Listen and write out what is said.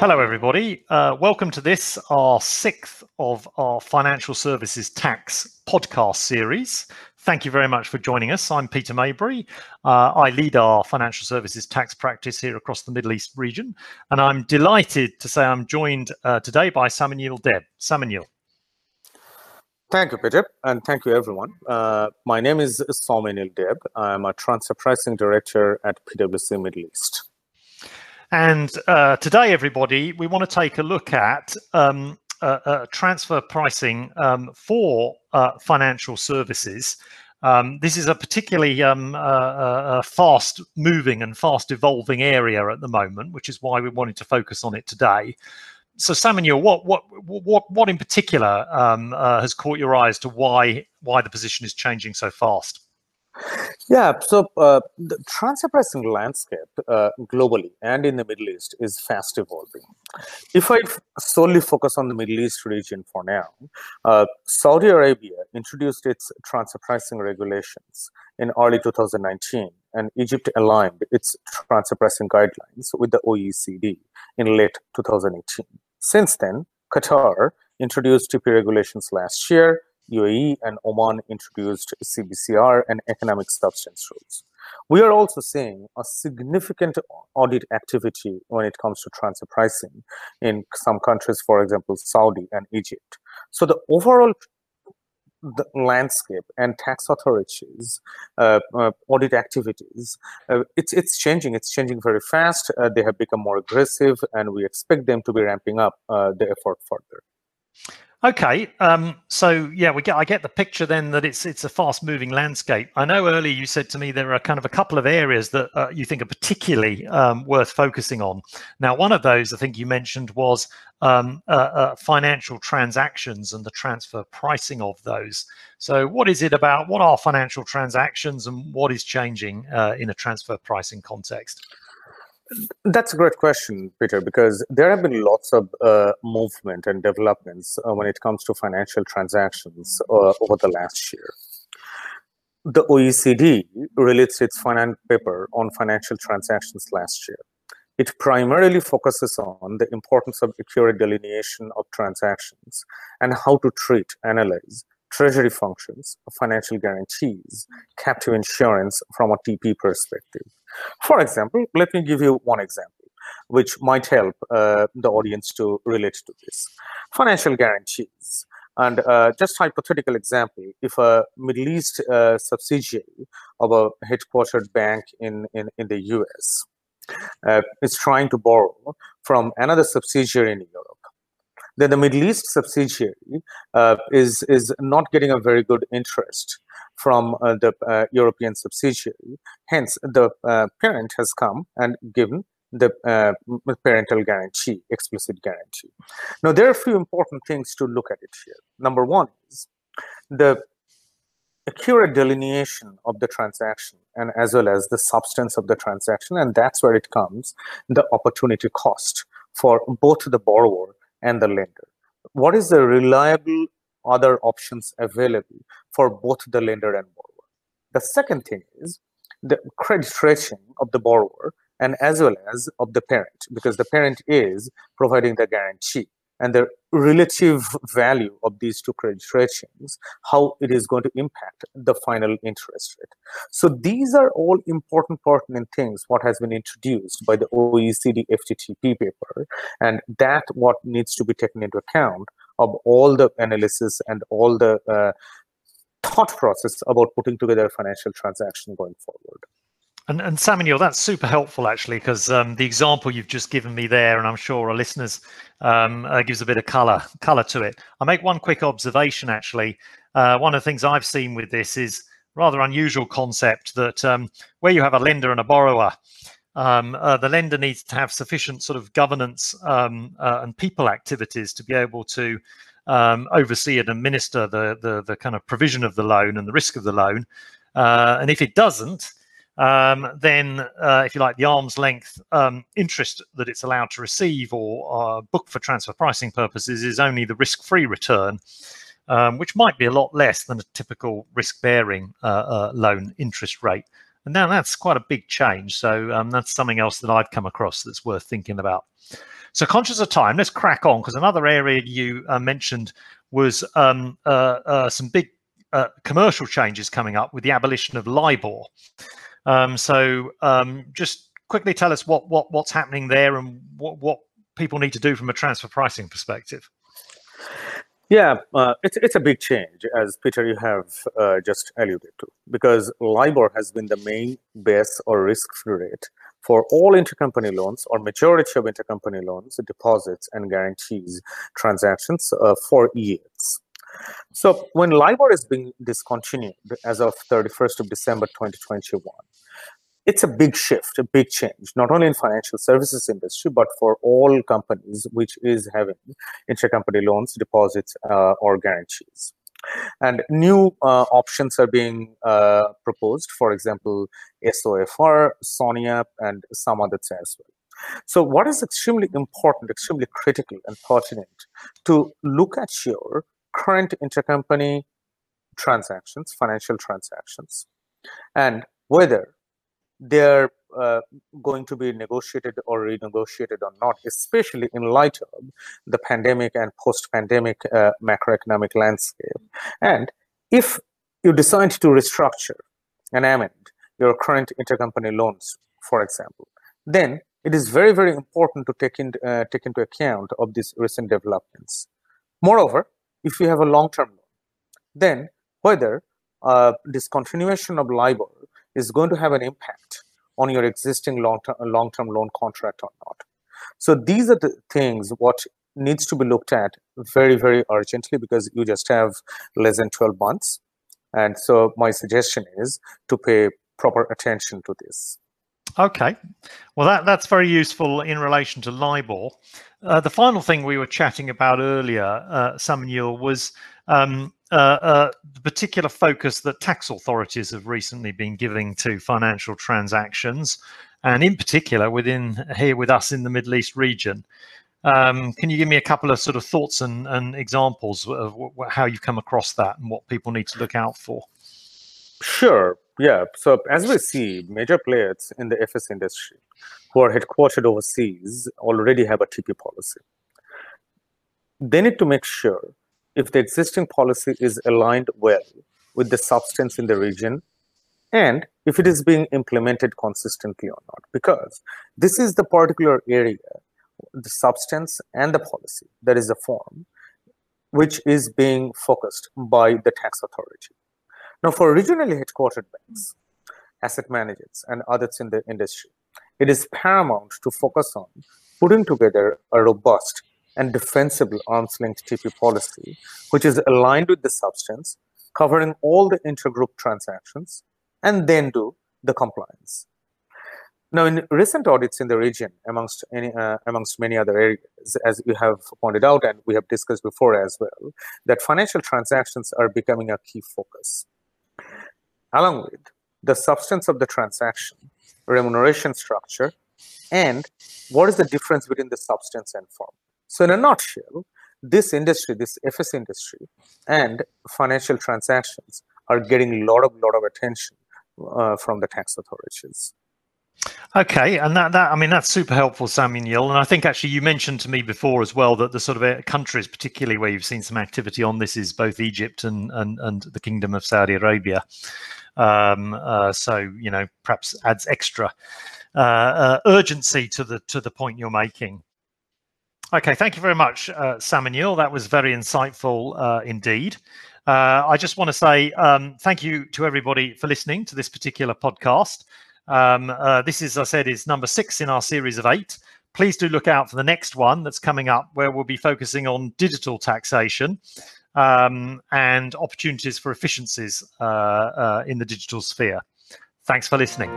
Hello, everybody. Uh, welcome to this, our sixth of our financial services tax podcast series. Thank you very much for joining us. I'm Peter Mabry. Uh, I lead our financial services tax practice here across the Middle East region, and I'm delighted to say I'm joined uh, today by Samuel Deb. Samuel. Thank you, Peter, and thank you, everyone. Uh, my name is Samuel Deb. I'm a transfer pricing director at PwC Middle East. And uh, today, everybody, we want to take a look at um, uh, uh, transfer pricing um, for uh, financial services. Um, this is a particularly um, uh, uh, fast moving and fast evolving area at the moment, which is why we wanted to focus on it today. So, Samuel, what what what what in particular um, has caught your eye as to why why the position is changing so fast? Yeah, so uh, the pricing landscape uh, globally and in the Middle East is fast evolving. If I solely focus on the Middle East region for now, uh, Saudi Arabia introduced its pricing regulations in early 2019, and Egypt aligned its pricing guidelines with the OECD in late 2018. Since then, Qatar introduced TP regulations last year, UAE and Oman introduced CBCR and economic substance rules. We are also seeing a significant audit activity when it comes to transfer pricing in some countries, for example, Saudi and Egypt. So the overall the landscape and tax authorities uh, uh, audit activities uh, it's it's changing it's changing very fast uh, they have become more aggressive and we expect them to be ramping up uh, the effort further Okay, um, so yeah, we get. I get the picture then that it's it's a fast-moving landscape. I know earlier you said to me there are kind of a couple of areas that uh, you think are particularly um, worth focusing on. Now, one of those I think you mentioned was um, uh, uh, financial transactions and the transfer pricing of those. So, what is it about? What are financial transactions, and what is changing uh, in a transfer pricing context? That's a great question, Peter, because there have been lots of uh, movement and developments uh, when it comes to financial transactions uh, over the last year. The OECD released its finance paper on financial transactions last year. It primarily focuses on the importance of accurate delineation of transactions and how to treat, analyze, treasury functions, financial guarantees, captive insurance from a TP perspective. For example, let me give you one example which might help uh, the audience to relate to this. Financial guarantees. And uh, just hypothetical example, if a Middle East uh, subsidiary of a headquartered bank in, in, in the US uh, is trying to borrow from another subsidiary in Europe, then the Middle East subsidiary uh, is is not getting a very good interest from uh, the uh, European subsidiary. Hence, the uh, parent has come and given the uh, parental guarantee, explicit guarantee. Now, there are a few important things to look at it here. Number one is the accurate delineation of the transaction and as well as the substance of the transaction and that's where it comes the opportunity cost for both the borrower and the lender. What is the reliable other options available for both the lender and borrower? The second thing is the credit rating of the borrower and as well as of the parent, because the parent is providing the guarantee and the relative value of these two credit ratings, how it is going to impact the final interest rate. So these are all important pertinent things what has been introduced by the OECD FTTP paper, and that what needs to be taken into account of all the analysis and all the uh, thought process about putting together a financial transaction going forward. And, and Samuel, that's super helpful actually, because um, the example you've just given me there, and I'm sure our listeners um, uh, gives a bit of color color to it. I make one quick observation actually. Uh, one of the things I've seen with this is rather unusual concept that um, where you have a lender and a borrower, um, uh, the lender needs to have sufficient sort of governance um, uh, and people activities to be able to um, oversee and administer the, the the kind of provision of the loan and the risk of the loan. Uh, and if it doesn't, um, then, uh, if you like, the arm's length um, interest that it's allowed to receive or uh, book for transfer pricing purposes is only the risk free return, um, which might be a lot less than a typical risk bearing uh, uh, loan interest rate. And now that's quite a big change. So um, that's something else that I've come across that's worth thinking about. So, conscious of time, let's crack on because another area you uh, mentioned was um, uh, some big commercial changes coming up with the abolition of LIBOR. Um, so, um, just quickly tell us what, what what's happening there and what, what people need to do from a transfer pricing perspective. Yeah, uh, it's it's a big change, as Peter you have uh, just alluded to, because LIBOR has been the main base or risk-free rate for all intercompany loans or majority of intercompany loans, deposits, and guarantees transactions uh, for years. So when LIBOR is being discontinued as of 31st of December 2021, it's a big shift, a big change, not only in financial services industry, but for all companies which is having intercompany loans, deposits, uh, or guarantees. And new uh, options are being uh, proposed, for example, SOFR, SONIA, and some others as well. So what is extremely important, extremely critical and pertinent to look at your current intercompany transactions, financial transactions, and whether they're uh, going to be negotiated or renegotiated or not, especially in light of the pandemic and post-pandemic uh, macroeconomic landscape. And if you decide to restructure and amend your current intercompany loans, for example, then it is very, very important to take, in, uh, take into account of these recent developments. Moreover, if you have a long-term loan, then whether uh, discontinuation of LIBOR is going to have an impact on your existing long-term long-term loan contract or not. So these are the things what needs to be looked at very very urgently because you just have less than 12 months and so my suggestion is to pay proper attention to this okay well that that's very useful in relation to libor uh, the final thing we were chatting about earlier uh, Samuel, was um, uh, uh, the particular focus that tax authorities have recently been giving to financial transactions, and in particular within here with us in the Middle East region. Um, can you give me a couple of sort of thoughts and, and examples of how you've come across that and what people need to look out for? Sure. Yeah. So as we see, major players in the FS industry who are headquartered overseas already have a TP policy. They need to make sure if the existing policy is aligned well with the substance in the region and if it is being implemented consistently or not because this is the particular area the substance and the policy that is the form which is being focused by the tax authority now for regionally headquartered banks asset managers and others in the industry it is paramount to focus on putting together a robust and defensible arm's length TP policy, which is aligned with the substance, covering all the intergroup transactions, and then do the compliance. Now, in recent audits in the region, amongst any, uh, amongst many other areas, as you have pointed out and we have discussed before as well, that financial transactions are becoming a key focus. Along with the substance of the transaction, remuneration structure, and what is the difference between the substance and form. So in a nutshell, this industry, this FS industry and financial transactions are getting a lot of lot of attention uh, from the tax authorities. Okay, and that, that I mean that's super helpful, Samuel. And I think actually you mentioned to me before as well that the sort of uh, countries, particularly where you've seen some activity on this, is both Egypt and and, and the Kingdom of Saudi Arabia. Um, uh, so you know perhaps adds extra uh, uh, urgency to the to the point you're making. Okay, thank you very much, uh, Samuel. That was very insightful uh, indeed. Uh, I just want to say um, thank you to everybody for listening to this particular podcast. Um, this is, as I said, is number six in our series of eight. Please do look out for the next one that's coming up, where we'll be focusing on digital taxation um, and opportunities for efficiencies uh, uh, in the digital sphere. Thanks for listening.